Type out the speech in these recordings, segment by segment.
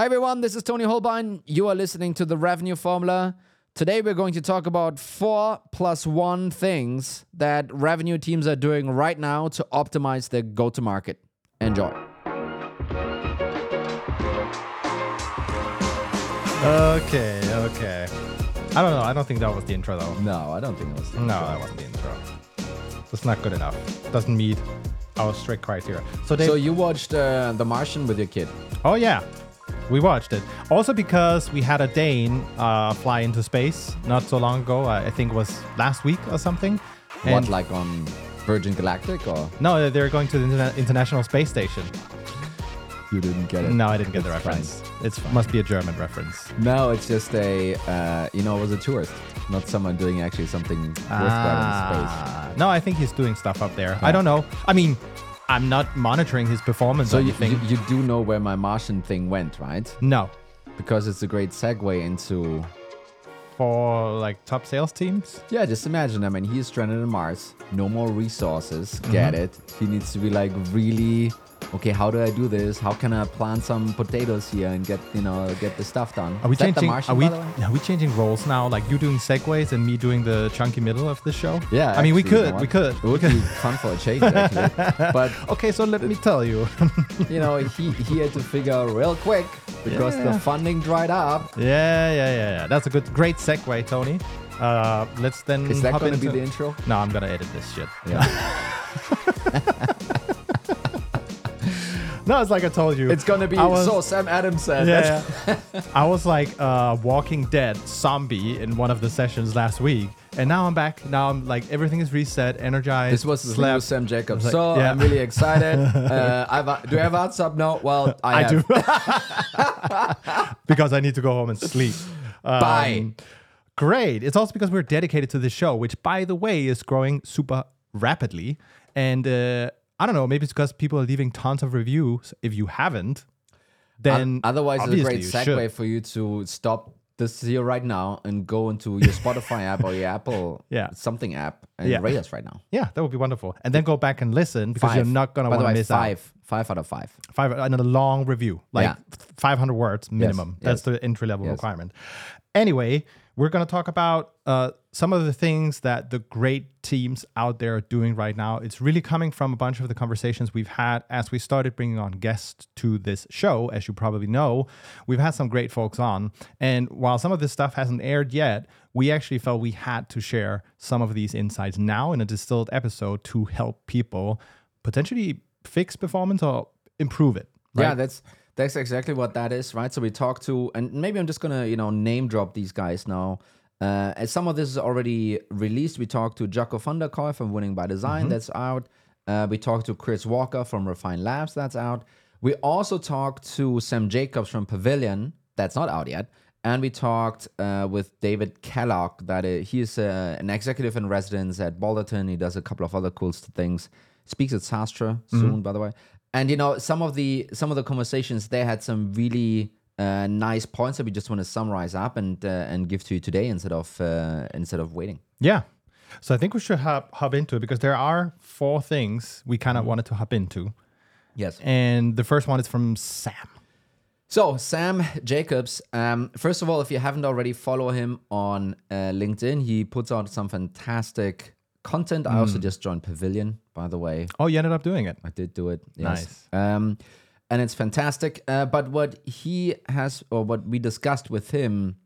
Hi everyone, this is Toni Hohlbein. You are listening to the Revenue Formula. Today we're going to talk about four plus one things that revenue teams are doing right now to optimize their go to market. Enjoy. Okay, okay. I don't know. I don't think that was the intro though. No, I don't think it was. No, that wasn't the intro. It's not good enough. Doesn't meet our strict criteria. So they. So you watched uh, The Martian with your kid? oh yeah, we watched it. Also because we had a Dane uh, fly into space not so long ago. I think it was last week or something. what, And- like on Virgin Galactic or? No, they're going to the Interna- International Space Station. You didn't get it. No, I didn't get the reference. It must be a German reference. No, it's just a, uh, you know, it was a tourist, not someone doing actually something worthwhile in space. Ah, no, I think he's doing stuff up there. I don't know. I mean, I'm not monitoring his performance So you, you, you do know where my Martian thing went, right? no, Because it's a great segue into. for like top sales teams. Yeah, just imagine. I mean, he's stranded on Mars, no more resources. Get Mm-hmm. it? He needs to be like really. Okay, how do I do this? How can I plant some potatoes here and get you know get the stuff done? Are we changing? Martian, are we? by the way? Are we changing roles now? Like you doing segues and me doing the chunky middle of the show? Yeah, I mean, we actually, you could. know we could. It would be fun for a change, actually. But Okay, so let me tell you. you know, he, he had to figure out real quick because Yeah. the funding dried up. yeah, yeah, yeah, yeah. That's a good, great segue, Toni. Uh, let's then. Is that going to be the intro? No, I'm gonna edit this shit. Yeah. No, it's like I told you. it's going to be I was- so Sam Adams said. Yeah, yeah. I was like a Walking Dead zombie in one of the sessions last week, and now I'm back. Now I'm like everything is reset, energized. This was the slept. Sam Jacobs. like, so yeah. I'm really excited. uh, I've, uh, do I have WhatsApp? No. Well, I, I do because I need to go home and sleep. Um, Bye. Great. It's also because we're dedicated to this show, which, by the way, is growing super rapidly. And uh, I don't know, maybe it's because people are leaving tons of reviews. If you haven't, then Otherwise, it's a great segue for you to stop this here right now and go into your Spotify app or your Apple Yeah. something app and Yeah. rate us right now. Yeah, that would be wonderful. And then go back and listen because you're not gonna want to miss out. five, five out of five. five another long review like Yeah. 500 words minimum that's yes. the entry level Yes. requirement anyway we're going to talk about uh, some of the things that the great teams out there are doing right now it's really coming from a bunch of the conversations we've had as we started bringing on guests to this show as you probably know we've had some great folks on and while some of this stuff hasn't aired yet we actually felt we had to share some of these insights now in a distilled episode to help people potentially fix performance or improve it. Right? Yeah, that's that's exactly what that is, right? So we talked to, and maybe I'm just gonna, you know, name drop these guys now. Uh, as some of this is already released, we talked to Jaco van der Kooi from Winning by Design, that's out. Uh, we talked to Chris Walker from Refine Labs, that's out. We also talked to Sam Jacobs from Pavilion, that's not out yet. And we talked uh, with David Kellogg, that he is uh, an executive in residence at Balderton. He does a couple of other cool things. Speaks at SaaStr soon, by the way. And you know, some of the some of the conversations they had some really uh, nice points that we just want to summarize up and uh, and give to you today instead of uh, instead of waiting. Yeah. So I think we should hop, hop into it because there are four things we kind of wanted to hop into. Yes. And the first one is from Sam. So Sam Jacobs, um, first of all, if you haven't already, follow him on uh, LinkedIn. He puts out some fantastic content. I also just joined Pavilion, by the way. Oh, you ended up doing it. I did do it. Yes. Nice. Um, and it's fantastic. Uh, but what he has, or what we discussed with him,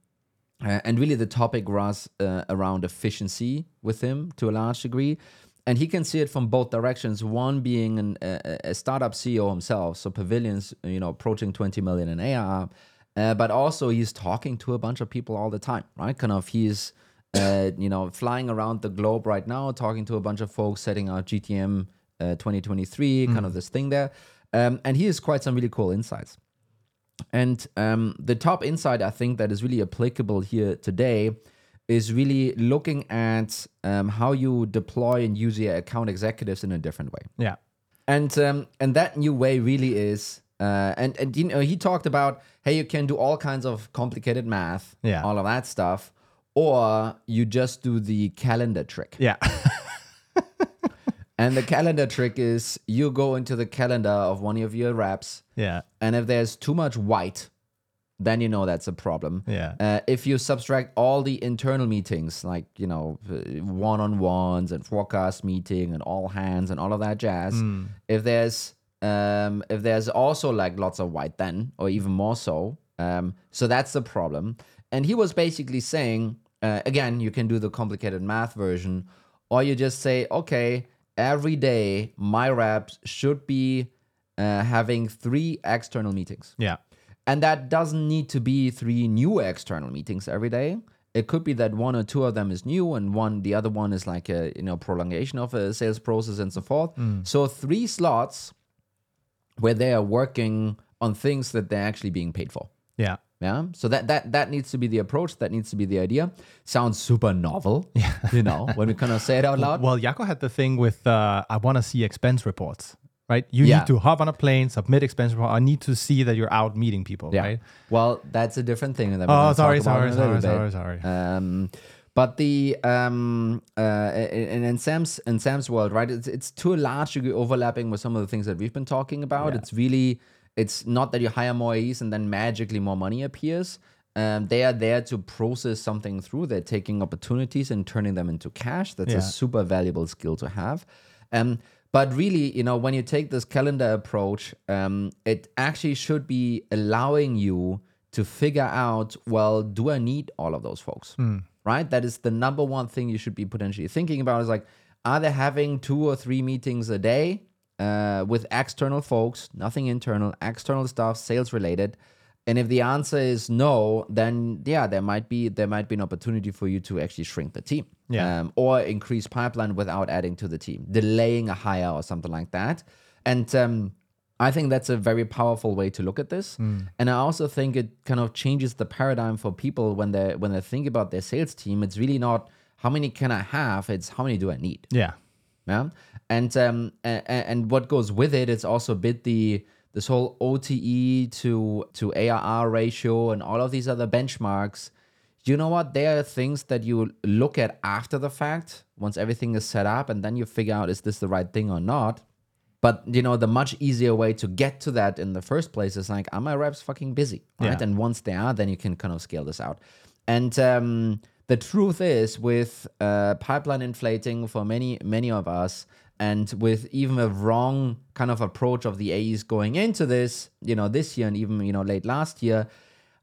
uh, and really the topic was uh, around efficiency with him to a large degree. And he can see it from both directions. One being an, a, a startup CEO himself, so Pavilions, you know, approaching 20 million in ARR. Uh, but also he's talking to a bunch of people all the time, right? Kind of he's, uh, you know, flying around the globe right now, talking to a bunch of folks, setting out GTM uh, 2023, kind of this thing there. Um, and he has quite some really cool insights. And um, the top insight I think that is really applicable here today is really looking at um, how you deploy and use your account executives in a different way. Yeah. And um, and that new way really is. Uh, and and you know he talked about hey you can do all kinds of complicated math Yeah. all of that stuff or you just do the calendar trick Yeah. and the calendar trick is you go into the calendar of one of your reps yeah. and if there's too much white then you know that's a problem. Yeah. Uh, if you subtract all the internal meetings, like you know, one on ones and forecast meeting and all hands and all of that jazz, if there's um, if there's also like lots of white then, or even more so, um, so that's the problem. And he was basically saying, uh, again, you can do the complicated math version, or you just say, okay, every day my reps should be uh, having three external meetings. Yeah. And that doesn't need to be three new external meetings every day. It could be that one or two of them is new and one the other one is like a you know prolongation of a sales process and so forth. So three slots where they are working on things that they're actually being paid for. Yeah. Yeah. So that that that needs to be the approach. That needs to be the idea. Sounds super novel. Yeah. You know, when we kind of say it out loud. Well, Jaco had the thing with uh, I want to see expense reports, right? You Yeah. need to hop on a plane, submit expense report. I need to see that you're out meeting people, Yeah. right? Well, that's a different thing. That Oh, sorry, sorry, in a little sorry, sorry, sorry. Um, but the um, uh, in, in Sam's in Sam's world, right? It's it's to a large degree overlapping with some of the things that we've been talking about. Yeah. It's really it's not that you hire more AEs and then magically more money appears. Um, they are there to process something through. They're taking opportunities and turning them into cash. That's Yeah. a super valuable skill to have. Um, but really, you know, when you take this calendar approach, um, it actually should be allowing you to figure out, well, do I need all of those folks? Right? That is the number one thing you should be potentially thinking about is like, are they having two or three meetings a day uh, with external folks, nothing internal, external stuff, sales related? And if the answer is no, then yeah, there might be there might be an opportunity for you to actually shrink the team, Yeah. um, or increase pipeline without adding to the team, delaying a hire or something like that. And um, I think that's a very powerful way to look at this. And I also think it kind of changes the paradigm for people when they when they think about their sales team. It's really not how many can I have; it's how many do I need. Yeah. Yeah, and um and, and what goes with it is also a bit the this whole OTE to to ARR ratio and all of these other benchmarks. You know what? There are things that you look at after the fact, once everything is set up, and then you figure out is this the right thing or not. But you know, the much easier way to get to that in the first place is like, are my reps fucking busy? Right. Yeah. And once they are, then you can kind of scale this out. And um, the truth is, with uh, pipeline inflating for many, many of us, and with even a wrong kind of approach of the AEs going into this, you know, this year and even, you know, late last year,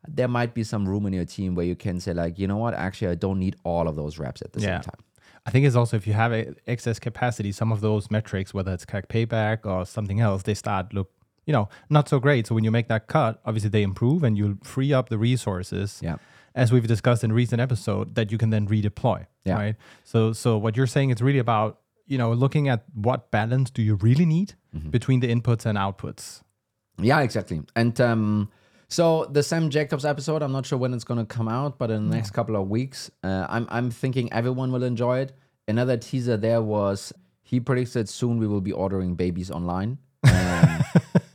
there might be some room in your team where you can say, like, you know what, actually, I don't need all of those reps at the Yeah. same time. I think it's also if you have a excess capacity, some of those metrics, whether it's CAC payback or something else, they start look, you know, not so great. So when you make that cut, obviously they improve and you'll free up the resources. Yeah. As we've discussed in recent episode, that you can then redeploy. Yeah. Right. So so what you're saying it's really about, you know, looking at what balance do you really need Mm-hmm. between the inputs and outputs. Yeah, exactly. And um, so the Sam Jacobs episode, I'm not sure when it's going to come out, but in the next couple of weeks, uh, I'm I'm thinking everyone will enjoy it. Another teaser there was he predicts that soon we will be ordering babies online. Um,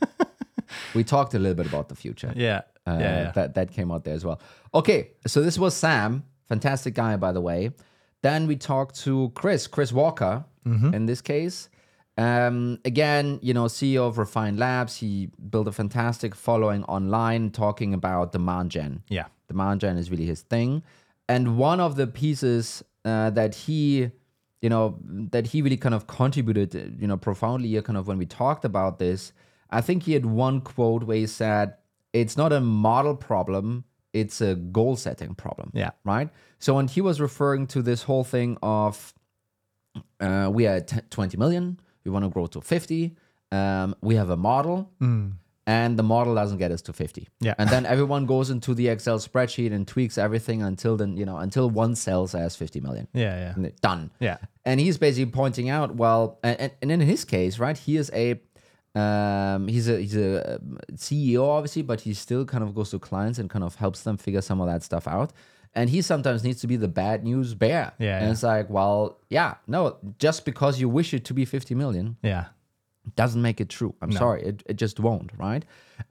we talked a little bit about the future. Yeah. Uh, yeah, yeah. That that came out there as well. Okay, so this was Sam, fantastic guy by the way. Then we talked to Chris, Chris Walker, Mm-hmm. in this case. Um, again, you know, CEO of Refined Labs. He built a fantastic following online, talking about demand gen. Yeah. Demand gen is really his thing, and one of the pieces uh, that he, you know, that he really kind of contributed, you know, profoundly. here, Kind of when we talked about this, I think he had one quote where he said, "It's not a model problem." It's a goal setting problem Yeah. right? So when he was referring to this whole thing of uh, we are t- 20 million, we want to grow to 50, um, we have a model, and the model doesn't get us to 50. Yeah. And then everyone goes into the Excel spreadsheet and tweaks everything until then, you know, until one cell says 50 million. Yeah. Yeah. And Done. Yeah. And he's basically pointing out, well, and, and in his case, right, he is a um, he's a he's a um, CEO obviously, but he still kind of goes to clients and kind of helps them figure some of that stuff out. And he sometimes needs to be the bad news bear. Yeah, And yeah. it's like, well, yeah, no, just because you wish it to be 50 million Yeah. doesn't make it true. I'm sorry, it, it just won't, right?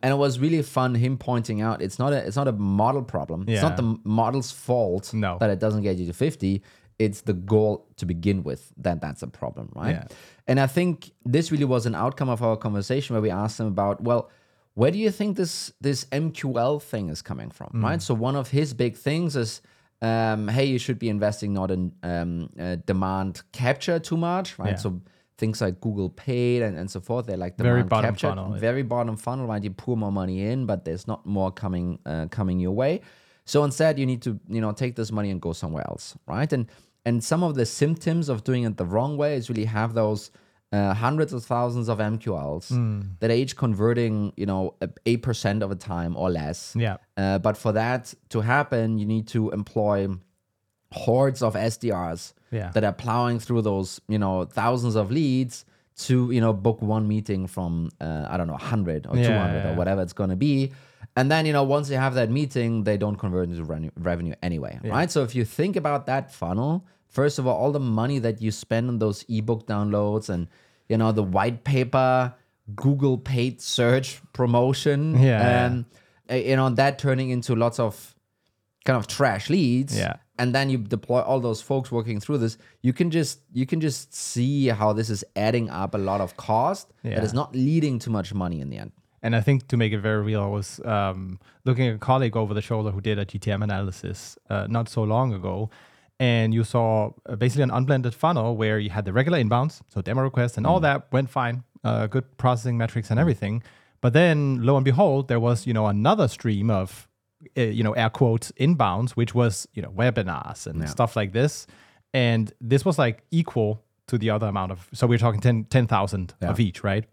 And it was really fun him pointing out it's not a it's not a model problem. Yeah. It's not the model's fault No. that it doesn't get you to 50. It's the goal to begin with that that's a problem, right? Yeah. And I think this really was an outcome of our conversation where we asked him about, well, where do you think this this MQL thing is coming from? Hmm. Right. So one of his big things is, um, hey, you should be investing not in um, uh, demand capture too much, right? Yeah. So things like Google Paid and, and so forth, they're like Very bottom capture, funnel, yeah. very bottom funnel, right? You pour more money in, but there's not more coming uh, coming your way. So instead, you need to you know take this money and go somewhere else, right? And and some of the symptoms of doing it the wrong way is really have those uh, hundreds of thousands of MQLs Hmm. that are each converting you know eight percent of the time or less. Yeah. Uh, but for that to happen, you need to employ hordes of SDRs Yeah. that are plowing through those, you know, thousands of leads to, you know, book one meeting from, uh, I don't know, 100 or Yeah, 200 yeah, or whatever it's going to be. And then, you know, once you have that meeting, they don't convert into revenue, revenue anyway, right? So if you think about that funnel, first of all, all the money that you spend on those ebook downloads and, you know, the white paper, Google paid search promotion, Yeah, yeah. um, uh, you know, that turning into lots of kind of trash leads Yeah. and then you deploy all those folks working through this you can just you can just see how this is adding up a lot of cost Yeah. that is not leading to much money in the end And I think to make it very real, I was um, looking at a colleague over the shoulder who did a GTM analysis uh, not so long ago. And you saw uh, basically an unblended funnel where you had the regular inbounds, so demo requests and all that went fine, uh, good processing metrics and everything. But then, lo and behold, there was you know another stream of uh, you know air quotes inbounds, which was you know webinars and stuff like this. And this was like equal to the other amount of. So we're talking 10 10,000 of each, right?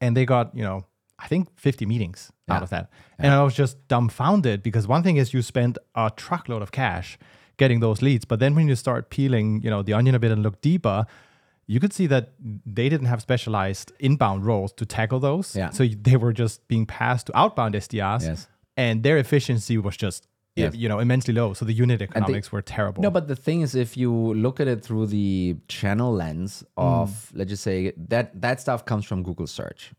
and they got you know i think 50 meetings Yeah. out of that and i was just dumbfounded because one thing is you spend a truckload of cash getting those leads but then when you start peeling you know the onion a bit and look deeper you could see that they didn't have specialized inbound roles to tackle those Yeah. so they were just being passed to outbound sdrs Yes. and their efficiency was just Yes. you know immensely low so the unit economics were terrible no but the thing is if you look at it through the channel lens mm. of let's just say that that stuff comes from google search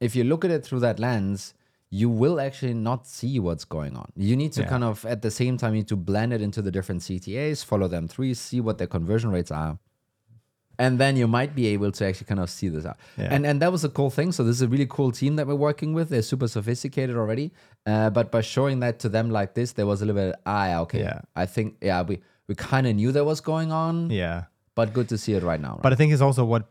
if you look at it through that lens you will actually not see what's going on you need to Yeah. kind of at the same time you need to blend it into the different ctas follow them through see what their conversion rates are and then you might be able to actually kind of see this out. Yeah. And and that was a cool thing. So this is a really cool team that we're working with. They're super sophisticated already. Uh, but by showing that to them like this, there was a little bit ah yeah, okay. Yeah. I think yeah we we kind of knew that was going on, yeah but good to see it right now. Right? But I think it's also what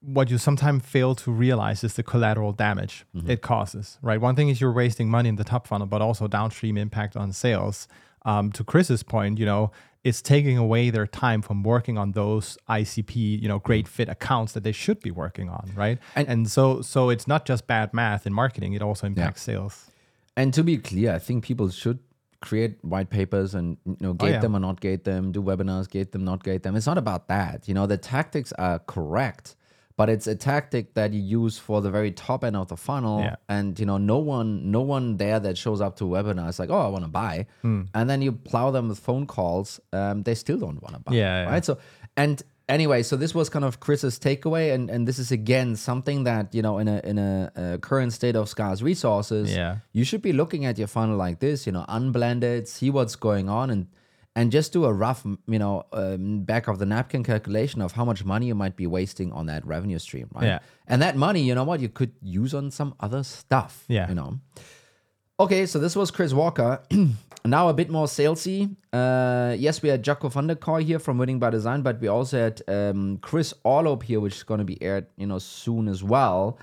what you sometimes fail to realize is the collateral damage it causes. Right. One thing is you're wasting money in the top funnel, but also downstream impact on sales. Um, to Chris's point, you know, it's taking away their time from working on those ICP, you know, great fit accounts that they should be working on, right? And- And, so so it's not just bad math in marketing; it also impacts sales. And to be clear, I think people should create white papers and you know gate Oh, yeah. them or not gate them, do webinars, gate them, not gate them. It's not about that. You know, the tactics are correct, but it's a tactic that you use for the very top end of the funnel. Yeah. And you know, no one, no one there that shows up to a webinar is like, oh, I want to buy, Hmm. and then you plow them with phone calls. Um, they still don't want to buy. Yeah, yeah. Right. So and anyway, so this was kind of Chris's takeaway, and and this is again something that you know in a in a, uh current state of scarce resources, Yeah. you should be looking at your funnel like this, you know, unblended, see what's going on, and and just do a rough, you know, um, back of the napkin calculation of how much money you might be wasting on that revenue stream, right? Yeah. And that money, you know what, you could use on some other stuff. Yeah. You know. Okay, so this was Chris Walker. now a bit more salesy. Uh, yes, we had Jaco van der Kooi here from Winning by Design, but we also had um, Chris Orlob here, which is going to be aired, you know, soon as well.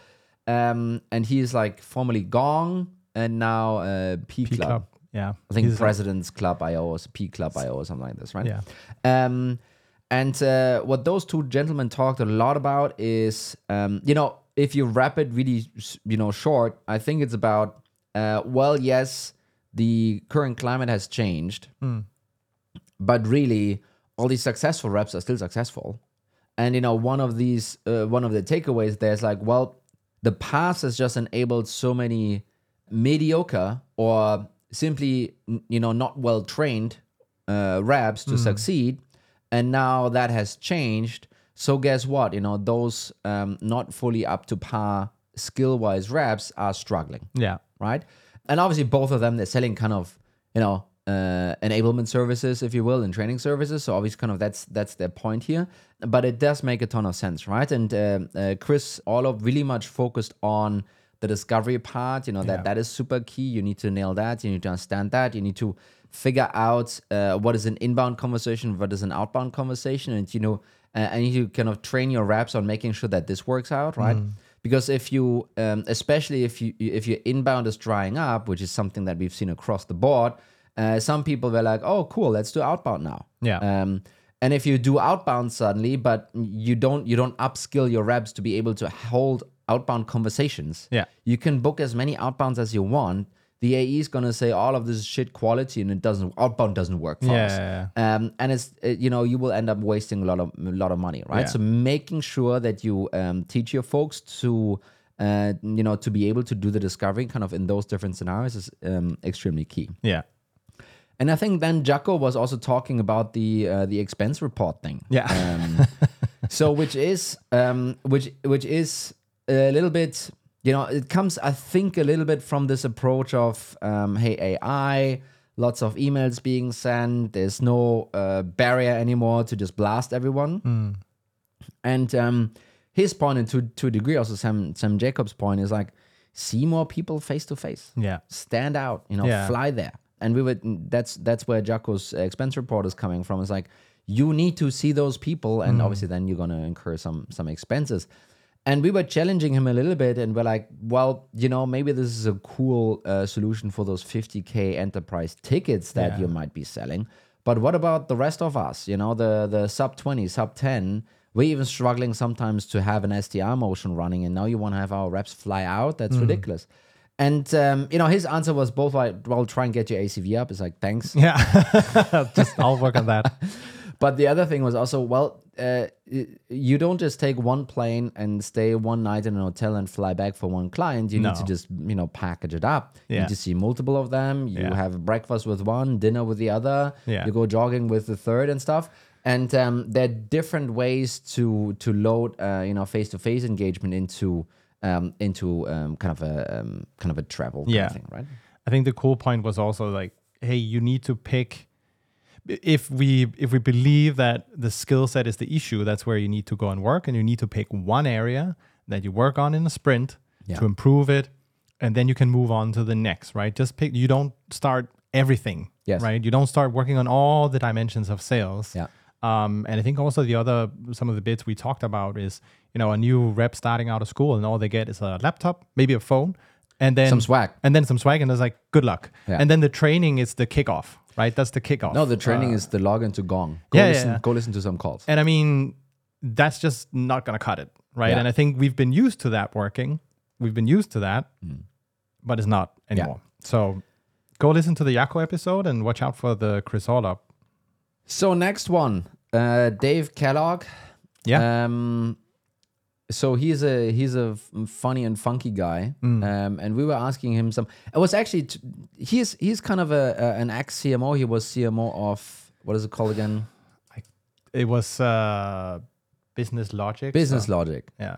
Um, and he's like formerly Gong and now uh, P, P Club. Club, yeah, I think He's- President's Club IO or P Club IO or something like this, right? Yeah. Um, and uh, what those two gentlemen talked a lot about is, um, you know, if you wrap it really, you know, short, I think it's about, uh, well, yes, the current climate has changed, but really, all these successful reps are still successful. And you know, one of these, uh, one of the takeaways there's like, well, the past has just enabled so many mediocre or simply, you know, not well trained uh, reps to succeed, and now that has changed. So guess what? You know, those um, not fully up to par skill wise reps are struggling yeah, right? And obviously, both of them they're selling kind of you know uh, enablement services, if you will, and training services. So obviously, kind of that's that's their point here. But it does make a ton of sense, right? And um uh, Chris Orlob really much focused on the discovery part, you know, that Yeah. that is super key. You need to nail that. You need to understand that. You need to figure out uh, what is an inbound conversation, what is an outbound conversation, and you know, uh, and you kind of train your reps on making sure that this works out, right? Because if you, um, especially if you if your inbound is drying up, which is something that we've seen across the board, uh, some people were like, "Oh, cool, let's do outbound now." Yeah. Um, and if you do outbound suddenly, but you don't you don't upskill your reps to be able to hold outbound conversations, Yeah. you can book as many outbounds as you want. The AE is gonna say all of this is shit quality, and it doesn't outbound doesn't work for Yeah, us. yeah, Um, and it's it, you know you will end up wasting a lot of a lot of money, right? Yeah. So making sure that you um, teach your folks to uh, you know to be able to do the discovery kind of in those different scenarios is um, extremely key. Yeah. And I think then Jaco was also talking about the uh, the expense report thing. Yeah. Um, so which is um, which which is a little bit you know it comes I think a little bit from this approach of um, hey AI lots of emails being sent there's no uh, barrier anymore to just blast everyone and um, his point and to to a degree also Sam Sam Jacobs point is like see more people face to face Yeah. stand out, you know, Yeah. fly there. And we would that's that's where Jaco's expense report is coming from. It's like you need to see those people, and obviously then you're gonna incur some some expenses. And we were challenging him a little bit, and we're like, well, you know, maybe this is a cool uh, solution for those 50k enterprise tickets that Yeah. you might be selling. But what about the rest of us? You know, the the sub 20, sub 10. We're even struggling sometimes to have an SDR motion running, and now you want to have our reps fly out. That's ridiculous. And um, you know, his answer was both like, "Well, try and get your ACV up." It's like, thanks. Yeah. Just I'll work on that. But the other thing was also, well, uh, you don't just take one plane and stay one night in an hotel and fly back for one client. You need to just, you know, package it up. You Yeah. need to see multiple of them. You Yeah. have breakfast with one, dinner with the other. Yeah. You go jogging with the third and stuff. And um, there are different ways to to load, uh, you know, face to face engagement into um, into um, kind of a um, kind of a travel kind of Yeah. thing, right? I think the cool point was also like, hey, you need to pick if we if we believe that the skill set is the issue, that's where you need to go and work, and you need to pick one area that you work on in a sprint Yeah. to improve it, and then you can move on to the next. Right? Just pick. You don't start everything. Yes. Right. You don't start working on all the dimensions of sales. Yeah. Um, and I think also the other some of the bits we talked about is you know a new rep starting out of school and all they get is a laptop, maybe a phone, and then Some swag. and then some swag, and it's like good luck. Yeah. And then the training is the kickoff, right? That's the kickoff. No, the training Uh, is the login to Gong. Go yeah, listen, yeah. Go listen to some calls. and I mean that's just not gonna cut it, right? Yeah. And I think we've been used to that working. We've been used to that, Mm. but it's not anymore. So go listen to the Jaco episode and watch out for the Chris Orlob. So next one, uh, Dave Kellogg. Yeah. Um, so he's a he's a funny and funky guy, Mm. um, and we were asking him some. It was actually t- he's he's kind of a, a an ex CMO. He was CMO of what is it called again? It was uh, business logic. Business so- Logic. Yeah.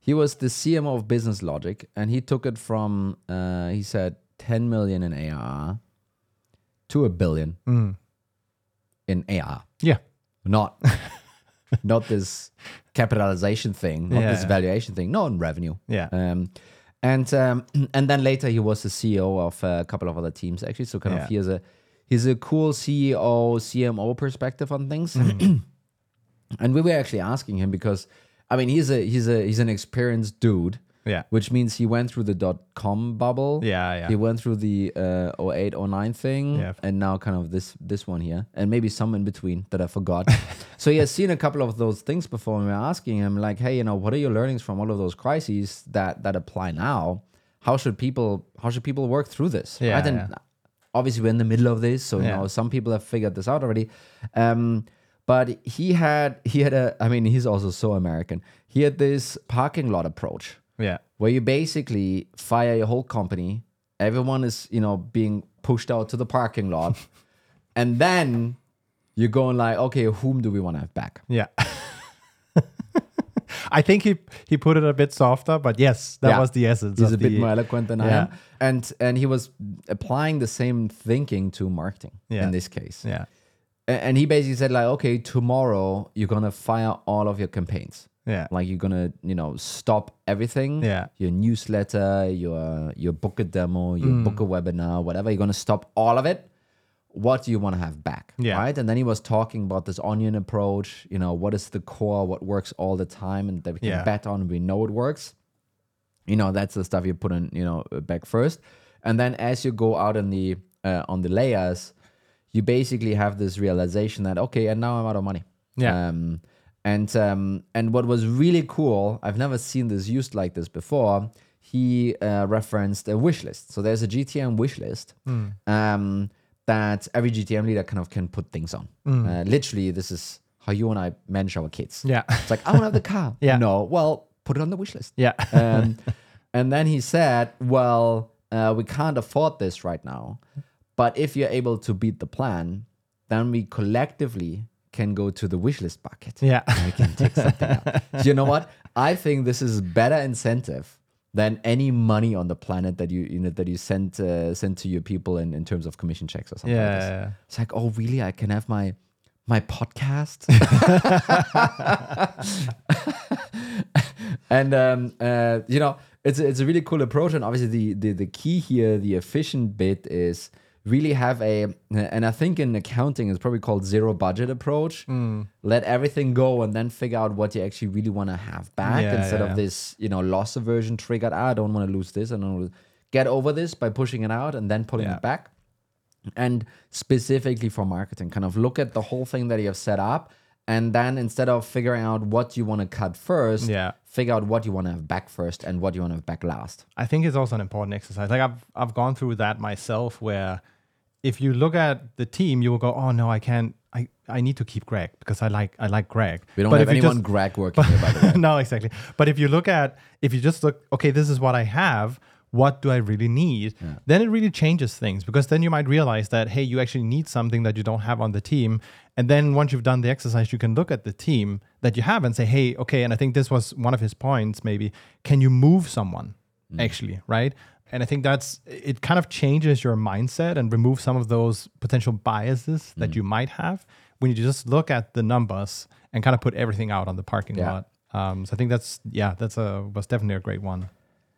He was the CMO of Business Logic, and he took it from uh, he said 10 million in ARR to a billion Mm. in ARR. Yeah. not not this capitalization thing, not this valuation thing, not on revenue. Yeah. Um, and um, and then later he was the CEO of a couple of other teams actually. So kind Yeah. of he has a he's a cool CEO CMO perspective on things. Mm. and we were actually asking him because I mean he's a he's a he's an experienced dude. Yeah. Which means he went through the dot com bubble. Yeah, yeah. He went through the uh, 08, 09 thing, Yeah. and now kind of this this one here, and maybe some in between that I forgot. so he has seen a couple of those things before, and we we're asking him like, "Hey, you know, what are your learnings from all of those crises that that apply now? How should people how should people work through this?" Yeah, right? And yeah. obviously we're in the middle of this, so you Yeah. know some people have figured this out already. Um, but he had he had a I mean he's also so American. He had this parking lot approach Yeah. where you basically fire your whole company. Everyone is, you know, being pushed out to the parking lot. and then you're going like, okay, whom do we want to have back? Yeah. I think he he put it a bit softer, but yes, that Yeah. was the essence. He's a bit more eloquent than I am. And and he was applying the same thinking to marketing Yeah. in this case. Yeah. And he basically said, like, okay, tomorrow you're gonna fire all of your campaigns. Yeah. Like you're gonna, you know, stop everything. Yeah. Your newsletter, your your book a demo, your Mm. book a webinar, whatever. You're gonna stop all of it. What do you want to have back? Yeah. Right. And then he was talking about this onion approach. You know, what is the core? What works all the time, and that we can Yeah. bet on. We know it works. You know, that's the stuff you put in. You know, back first, and then as you go out on the uh, on the layers, you basically have this realization that okay, and now I'm out of money. Yeah. Um, and um, and what was really cool, I've never seen this used like this before. He uh, referenced a wish list. So there's a GTM wish list um, that every GTM leader kind of can put things on. Uh, literally, this is how you and I manage our kids. Yeah. It's like I want to have the car. Yeah. No. Well, put it on the wish list. Yeah. Um, and then he said, "Well, uh, we can't afford this right now, but if you're able to beat the plan, then we collectively can go to the wish list bucket. Yeah. and we can take something out. You know what? I think this is better incentive than any money on the planet that you you know that you send uh, send to your people in, in terms of commission checks or something. like this. Yeah. It's like, oh, really? I can have my my podcast. and um, uh, you know, it's it's a really cool approach. And obviously, the, the the key here, the efficient bit, is really have a. And I think in accounting, it's probably called zero budget approach. Let everything go, and then figure out what you actually really want to have back Yeah, instead yeah, of yeah. this, you know, loss aversion triggered. "Ah, I don't want to lose this. I don't want to get over this by pushing it out and then pulling it back and specifically for marketing kind of look at the whole thing that you have set up and then instead of figuring out what you want to cut first Yeah. figure out what you want to have back first and what you want to have back last I think it's also an important exercise. Like I've I've gone through that myself where if you look at the team, you will go, Oh no, I can't I, I need to keep Greg because I like I like Greg. we don't But have anyone just- greg working here by the way no, exactly. But if you look at, if you just look, okay, this is what I have. What do I really need? Then it really changes things because then you might realize that, hey, you actually need something that you don't have on the team. And then once you've done the exercise, you can look at the team that you have and say, hey, okay, and I think this was one of his points maybe. Can you move someone mm. actually? Right. And I think that's, it kind of changes your mindset and removes some of those potential biases that you might have when you just look at the numbers and kind of put everything out on the parking Yeah. lot. Um, so I think that's yeah, that's a was definitely a great one.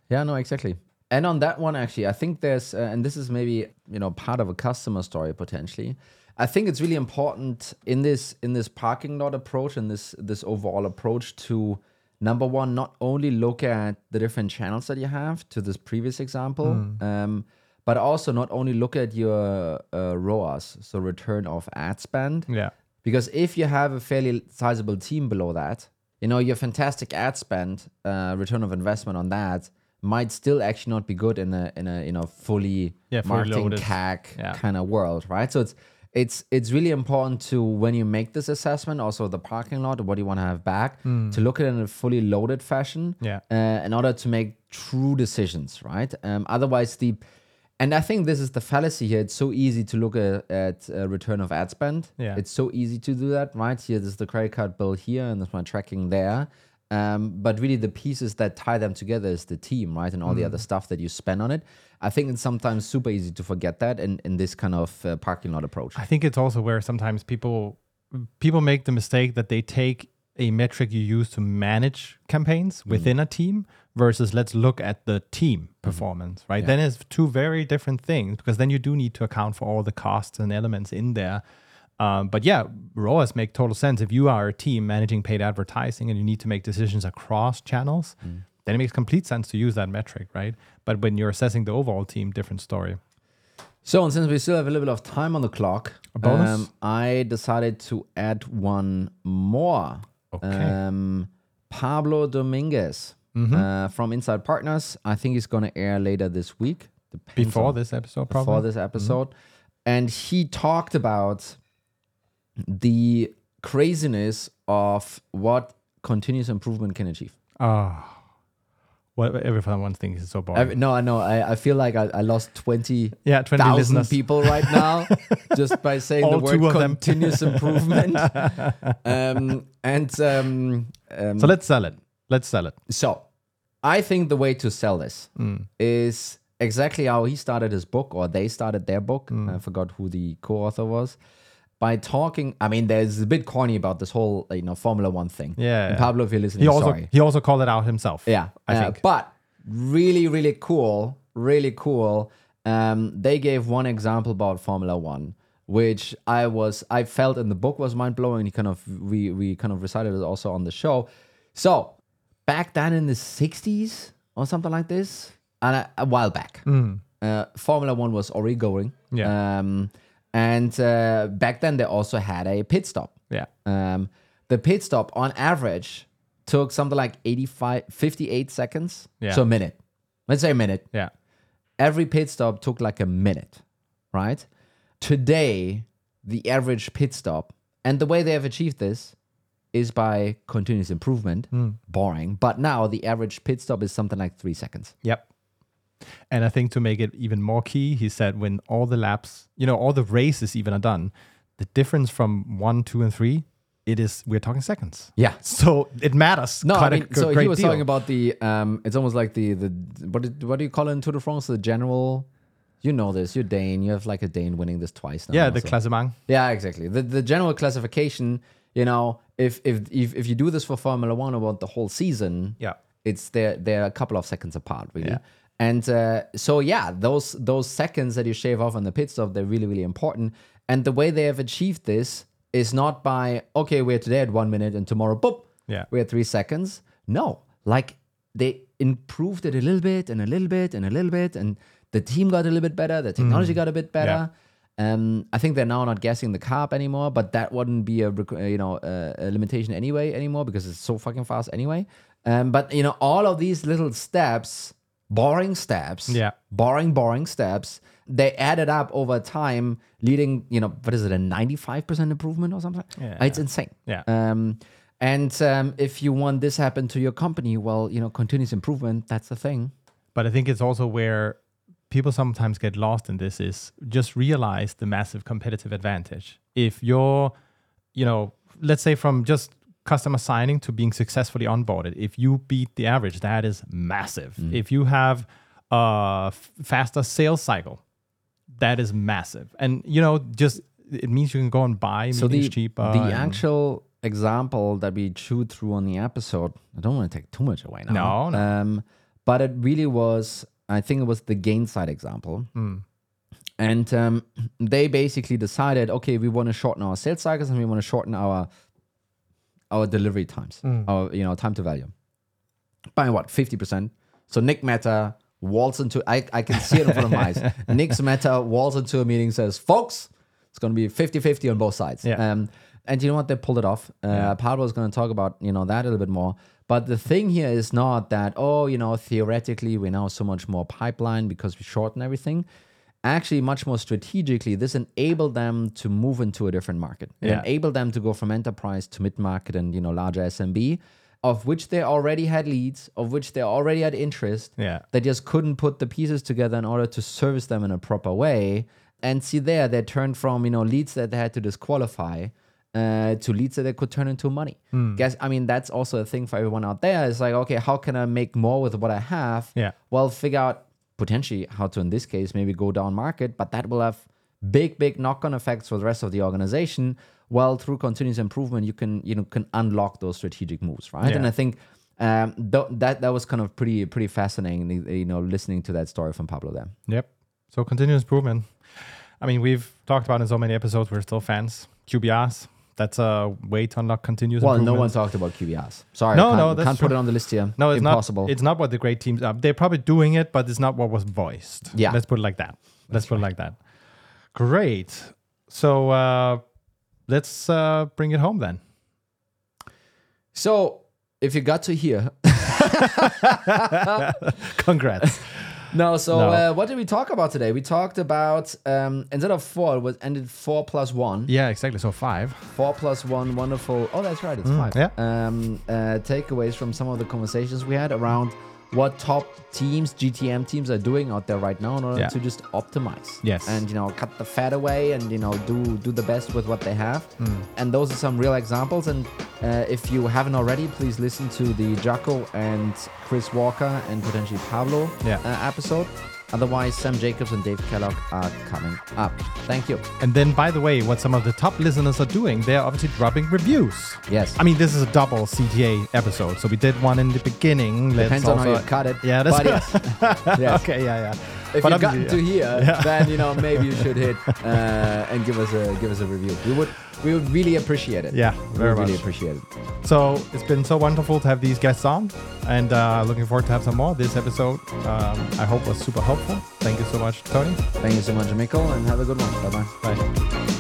Yeah, no, exactly. And on that one, actually, I think there's, uh, and this is maybe you know part of a customer story potentially. I think it's really important in this in this parking lot approach and this this overall approach to number one, not only look at the different channels that you have to this previous example, um, but also not only look at your uh, ROAS, so return of ad spend, Yeah, because if you have a fairly sizable team below that, you know, your fantastic ad spend, uh, return of investment on that might still actually not be good in a in a you know fully Yeah, marketing loaded. CAC Yeah. kind of world, right? So it's it's it's really important to when you make this assessment, also the parking lot, what do you want to have back, to look at it in a fully loaded fashion. Yeah. uh, in order to make true decisions, right? Um, otherwise, the and I think this is the fallacy here. It's so easy to look at, at uh, return of ad spend. Yeah. It's so easy to do that, right? Here, this is the credit card bill here, and there's my tracking there. Um, but really, the pieces that tie them together is the team, right? And all the other stuff that you spend on it. I think it's sometimes super easy to forget that in, in this kind of uh, parking lot approach. I think it's also where sometimes people people make the mistake that they take a metric you use to manage campaigns within a team versus let's look at the team performance, right? Then it's two very different things because then you do need to account for all the costs and elements in there. Um, but yeah, ROAS make total sense. If you are a team managing paid advertising and you need to make decisions across channels, then it makes complete sense to use that metric, right? But when you're assessing the overall team, different story. So, and since we still have a little bit of time on the clock, um, I decided to add one more. Okay. Um, Pablo Dominguez Mm-hmm. uh, from Insight Partners. I think he's going to air later this week. Depends Before this episode, probably. before this episode. And he talked about the craziness of what continuous improvement can achieve. Oh, what everyone thinks is so boring. I, no, I know. I, I feel like I, I lost 20 yeah, 20 thousand people right now just by saying the word two of them. continuous improvement. um, and um, um, So let's sell it. Let's sell it. so I think the way to sell this Mm. is exactly how he started his book or they started their book. Mm. I forgot who the co-author was. By talking. I mean, there's a bit corny about this whole you know Formula One thing. Yeah, And yeah. Pablo, if you're listening, He also sorry. he also called it out himself. Yeah, I uh, think. But really, really cool, really cool. Um, they gave one example about Formula One, which I was I felt in the book was mind blowing. He kind of we we kind of recited it also on the show. So back then in the '60s or something like this, and a, a while back, uh, Formula One was already going. Yeah. Um, and uh, back then they also had a pit stop. Yeah. Um, the pit stop on average took something like 85, 58 seconds. Yeah. So a minute. Let's say a minute. Yeah. Every pit stop took like a minute, right? Today, the average pit stop, and the way they have achieved this is by continuous improvement. Boring. But now the average pit stop is something like three seconds. Yep. And I think to make it even more key, he said when all the laps, you know, all the races even are done, the difference from one, two, and three, it is we're talking seconds. Yeah. So it matters. No, I a mean, g- so great he was deal. talking about the. Um, it's almost like the the what did, what do you call it in Tour de France? The general. You know this. You're Dane. You have like a Dane winning this twice now. yeah, the so- classement. Yeah, exactly. The the general classification. You know, if if if, if you do this for Formula One about the whole season, Yeah. it's they're they're a couple of seconds apart, really. Yeah. And uh, so yeah, those those seconds that you shave off on the pit stop, they're really really important. And the way they have achieved this is not by okay, we're today at one minute and tomorrow, boop, Yeah. we're at three seconds. No, like they improved it a little bit and a little bit and a little bit, and the team got a little bit better, the technology got a bit better. Um, I think they're now not guessing the carb anymore, but that wouldn't be a uh, you know a, a limitation anyway anymore because it's so fucking fast anyway. Um, but you know all of these little steps, boring steps, Yeah. boring boring steps, they added up over time, leading you know what is it a ninety five percent improvement or something? Yeah. It's insane. Yeah. Um, and um, if you want this happen to your company, well, you know, continuous improvement, that's the thing. But I think it's also where people sometimes get lost in this is just realize the massive competitive advantage. If you're, you know, let's say from just customer signing to being successfully onboarded, if you beat the average, that is massive. If you have a f- faster sales cycle, that is massive. And, you know, just it means you can go and buy So the cheaper. the actual example that we chewed through on the episode, I don't want to take too much away now. No, no. Um, but it really was. I think it was the Gainsight example. Hmm. And um, they basically decided, okay, we want to shorten our sales cycles and we want to shorten our our delivery times, Hmm. our you know time to value by what fifty percent. So Nick Mehta waltz into I, I can see it in front of my eyes. Nick Mehta waltz into a meeting says, folks, it's going to be 50-50 on both sides. Yeah. Um, and you know what? They pulled it off. Uh, Yeah. Pablo is going to talk about you know that a little bit more. But the thing here is not that oh you know theoretically we're now so much more pipeline because we shorten everything. Actually, much more strategically, this enabled them to move into a different market. It Yeah. enabled them to go from enterprise to mid market and you know larger SMB, of which they already had leads, of which they already had interest. Yeah. They just couldn't put the pieces together in order to service them in a proper way. And see there, they turned from you know leads that they had to disqualify uh, to leads that they could turn into money. Hmm. Guess I mean that's also a thing for everyone out there. It's like okay, how can I make more with what I have? Yeah. Well, figure out potentially how to in this case maybe go down market, but that will have big big knock-on effects for the rest of the organization. Well, through continuous improvement, you can you know can unlock those strategic moves, right? And I think um, th- that that was kind of pretty pretty fascinating, you know, listening to that story from Pablo there. Yep. So continuous improvement. I mean, we've talked about in so many episodes. We're still fans. QBRs. That's a way to unlock continuous Well, no one talked about QBRs. Sorry, No, no, that's can't put it on the list here. No, it's impossible. not. It's not what the great teams are. They're probably doing it, but it's not what was voiced. Yeah. Let's put it like that. Let's put it like that. Great. So uh, let's uh, bring it home then. so if you got to here, Congrats. No, so No. Uh, what did we talk about today? We talked about um, instead of four, it was ended four plus one. yeah, exactly. So five. Four plus one, wonderful. Oh, that's right, it's five. yeah. Um, uh, takeaways from some of the conversations we had around what top teams, GTM teams, are doing out there right now in order Yeah. to just optimize. Yes. And you know, cut the fat away, and you know, do do the best with what they have. Hmm. And those are some real examples. And uh, if you haven't already, please listen to the Jaco and Chris Walker and potentially Pablo Yeah. uh, episode. Otherwise, Sam Jacobs and Dave Kellogg are coming up. Thank you. And then, by the way, what some of the top listeners are doing, they're obviously dropping reviews. Yes. I mean, this is a double CTA episode. So we did one in the beginning. Let's Depends on how you cut it. Yeah, that's yes. yes. okay. Yeah, yeah. If you've gotten to here, then you know maybe you should hit uh, and give us a give us a review. We would we would really appreciate it. Yeah, we very would really much. appreciate it. So it's been so wonderful to have these guests on, and uh, looking forward to have some more. This episode, um, I hope, was super helpful. Thank you so much, Toni. Thank you so much, Mikkel, and have a good one. Bye bye. Bye.